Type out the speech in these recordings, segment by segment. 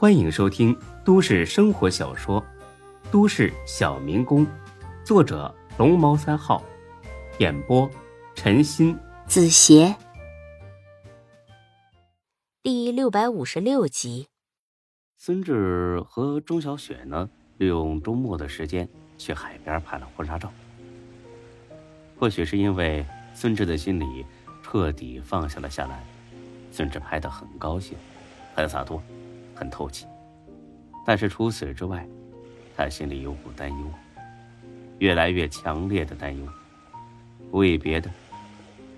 欢迎收听都市生活小说《都市小民工》，作者龙猫三号，演播陈鑫、子邪，第六百五十六集。孙志和钟小雪呢，利用周末的时间去海边拍了婚纱照。或许是因为孙志的心里彻底放下了下来，孙志拍的很高兴，很洒脱。很透气，但是除此之外，他心里有股担忧，越来越强烈的担忧，不为别的，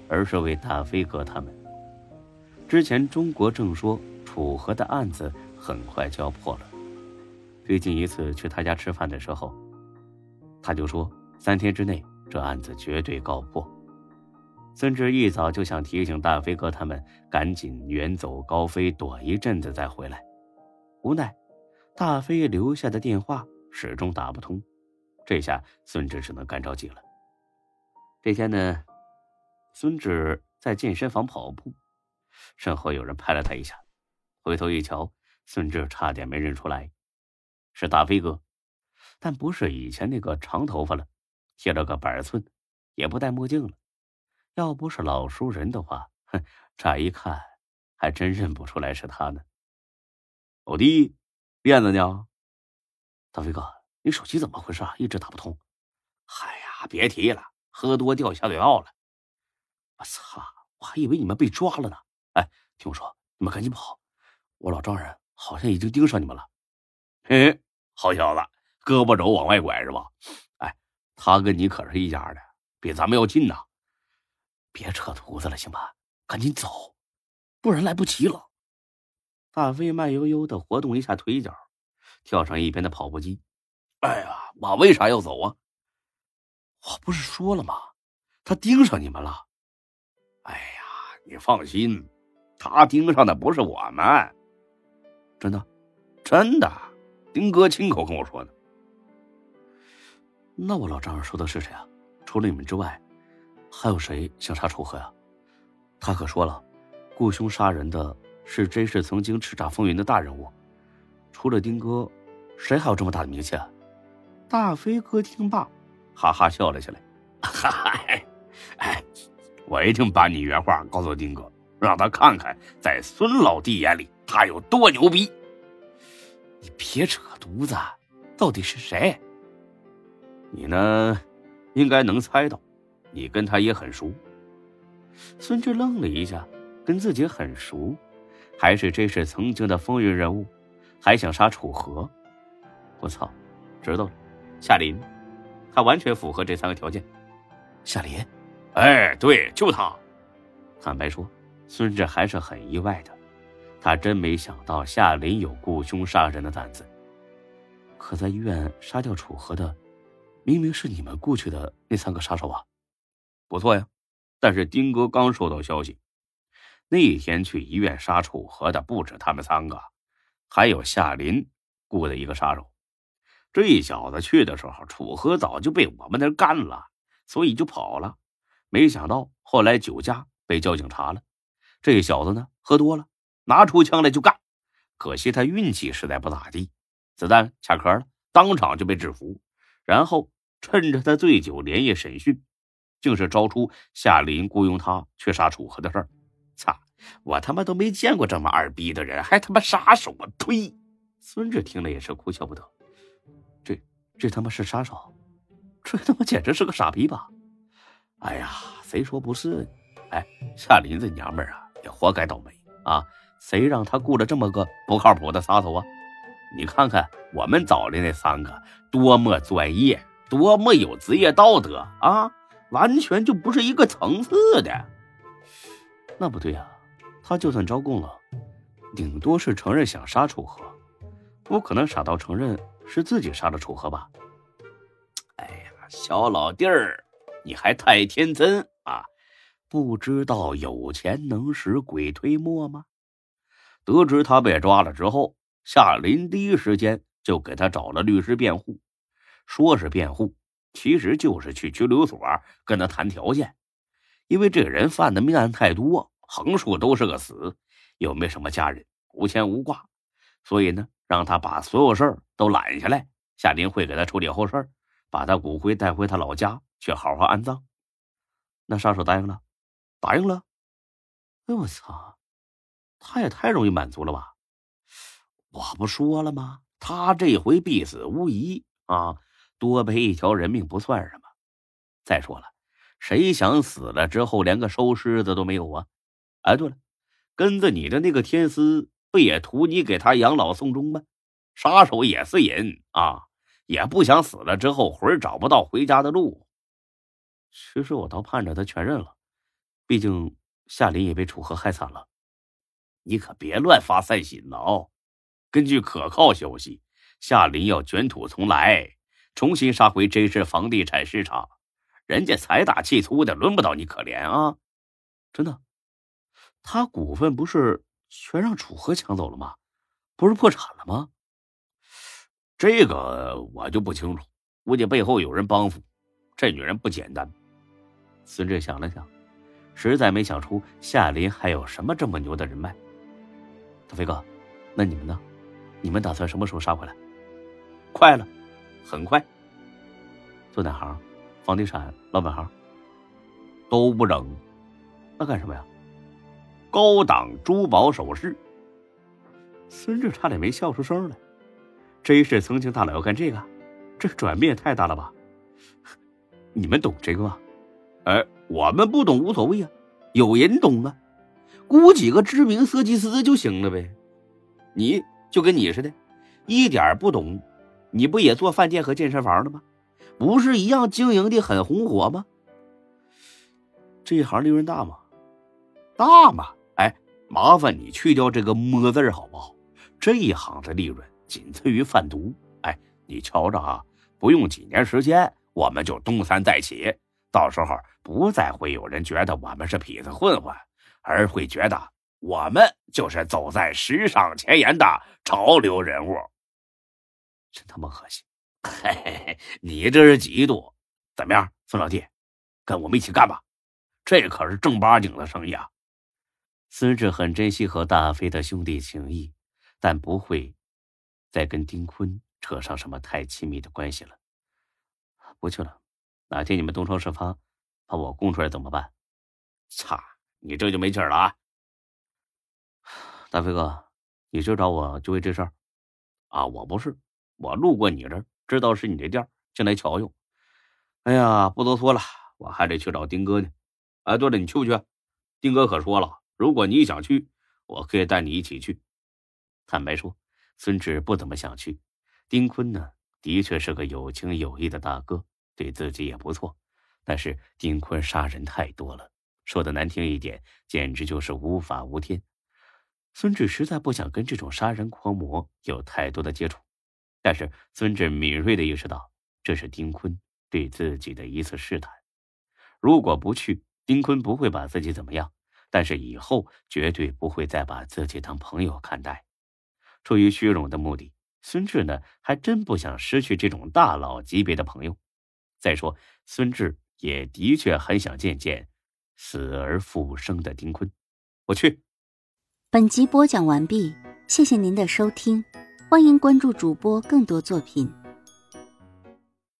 而是为大飞哥他们。之前中国正说楚河的案子很快就要破了，最近一次去他家吃饭的时候，他就说三天之内这案子绝对告破。孙志一早就想提醒大飞哥他们赶紧远走高飞，躲一阵子再回来。无奈，大飞留下的电话始终打不通，这下孙志只能干着急了。这天呢，孙志在健身房跑步，身后有人拍了他一下，回头一瞧，孙志差点没认出来，是大飞哥，但不是以前那个长头发了，贴了个板寸，也不戴墨镜了。要不是老熟人的话，哼，乍一看还真认不出来是他呢。老弟，链子呢？大飞哥，你手机怎么回事啊？一直打不通。嗨呀，别提了，喝多掉下水道了。我操！我还以为你们被抓了呢。哎，听我说，你们赶紧跑！我老丈人好像已经盯上你们了。嘿，好小子，胳膊肘往外拐是吧？哎，他跟你可是一家的，比咱们要近呐。别扯犊子了，行吧？赶紧走，不然来不及了。大飞慢悠悠的活动一下腿脚，跳上一边的跑步机。哎呀，我为啥要走啊？我不是说了吗？他盯上你们了。哎呀，你放心，他盯上的不是我们。真的，真的，丁哥亲口跟我说的。那我老丈人说的是谁啊？除了你们之外，还有谁想杀楚河呀？他可说了，雇凶杀人的。是真是曾经叱咤风云的大人物，除了丁哥，谁还有这么大的名气啊？大飞哥听罢，哈哈笑了起来。哈哈，哎，我一定把你原话告诉丁哥，让他看看在孙老弟眼里他有多牛逼。你别扯犊子，到底是谁？你呢，应该能猜到，你跟他也很熟。孙志愣了一下，跟自己很熟。还是这是曾经的风云人物，还想杀楚河？我操，知道了，夏林，他完全符合这三个条件。夏林，哎，对，就他。坦白说，孙志还是很意外的，他真没想到夏林有雇凶杀人的胆子。可在医院杀掉楚河的，明明是你们雇去的那三个杀手啊！不错呀，但是丁哥刚收到消息。那天去医院杀楚河的不止他们三个，还有夏林雇的一个杀手。这小子去的时候，楚河早就被我们那干了，所以就跑了。没想到后来酒驾被交警查了。这小子呢，喝多了，拿出枪来就干。可惜他运气实在不咋地，子弹卡壳了，当场就被制服。然后趁着他醉酒连夜审讯，竟是招出夏林雇佣他去杀楚河的事儿。我他妈都没见过这么二逼的人，还他妈杀手啊！呸！孙志听了也是哭笑不得。这这他妈是杀手？这他妈简直是个傻逼吧！哎呀，谁说不是？哎，夏林这娘们啊，也活该倒霉啊！谁让他雇了这么个不靠谱的杀手啊？你看看我们找的那三个多么专业，多么有职业道德啊！完全就不是一个层次的。那不对啊，他就算招供了，顶多是承认想杀楚河，不可能傻到承认是自己杀了楚河吧？哎呀，小老弟儿，你还太天真啊！不知道有钱能使鬼推磨吗？得知他被抓了之后，夏林第一时间就给他找了律师辩护，说是辩护，其实就是去拘留所跟他谈条件，因为这个人犯的命案太多。横竖都是个死，又没什么家人，无牵无挂，所以呢，让他把所有事儿都揽下来，夏林会给他处理后事，把他骨灰带回他老家去好好安葬。那杀手答应了，答应了。哎，我操，他也太容易满足了吧！我不说了吗？他这回必死无疑啊，多赔一条人命不算什么。再说了，谁想死了之后连个收尸的都没有啊？哎，对了，跟着你的那个天师不也图你给他养老送终吗？杀手也是人啊，也不想死了之后魂找不到回家的路。其实我倒盼着他全认了，毕竟夏林也被楚河害惨了。你可别乱发散心了哦。根据可靠消息，夏林要卷土重来，重新杀回真市房地产市场。人家财大气粗的，轮不到你可怜啊！真的，他股份不是全让楚河抢走了吗？不是破产了吗？这个我就不清楚，估计背后有人帮扶。这女人不简单。孙志想了想，实在没想出夏林还有什么这么牛的人脉。大飞哥，那你们呢？你们打算什么时候杀回来？快了，很快。做哪行？房地产、老本行？都不整。那干什么呀？高档珠宝首饰。孙志差点没笑出声来。真是曾经大佬要干这个，这转变太大了吧？你们懂这个吗？哎，我们不懂无所谓啊，有人懂啊，雇几个知名设计师就行了呗。你。就跟你似的，一点不懂，你不也做饭店和健身房的吗？不是一样经营的很红火吗？这一行利润大吗？大吗？哎，麻烦你去掉这个“摸”字好不好？这一行的利润仅次于贩毒。哎，你瞧着啊，不用几年时间，我们就东山再起。到时候不再会有人觉得我们是痞子混混，而会觉得。我们就是走在时尚前沿的潮流人物，真他妈恶心！嘿嘿嘿，你这是嫉妒？怎么样，孙老弟，跟我们一起干吧？这可是正八经的生意啊！孙志很珍惜和大飞的兄弟情谊，但不会再跟丁坤扯上什么太亲密的关系了。不去了，哪天你们东窗事发，把我供出来怎么办？擦，你这就没气儿了啊！大飞哥，你就找我就为这事儿，啊，我不是，我路过你这儿，知道是你这店，进来瞧瞧。哎呀，不多说了，我还得去找丁哥呢。哎，对了，你去不去？丁哥可说了，如果你想去，我可以带你一起去。坦白说，孙志不怎么想去。丁坤呢，的确是个有情有义的大哥，对自己也不错。但是丁坤杀人太多了，说的难听一点，简直就是无法无天。孙志实在不想跟这种杀人狂魔有太多的接触，但是孙志敏锐的意识到，这是丁坤对自己的一次试探。如果不去，丁坤不会把自己怎么样，但是以后绝对不会再把自己当朋友看待。出于虚荣的目的，孙志呢还真不想失去这种大佬级别的朋友。再说，孙志也的确很想见见死而复生的丁坤。我去。本集播讲完毕，谢谢您的收听，欢迎关注主播更多作品。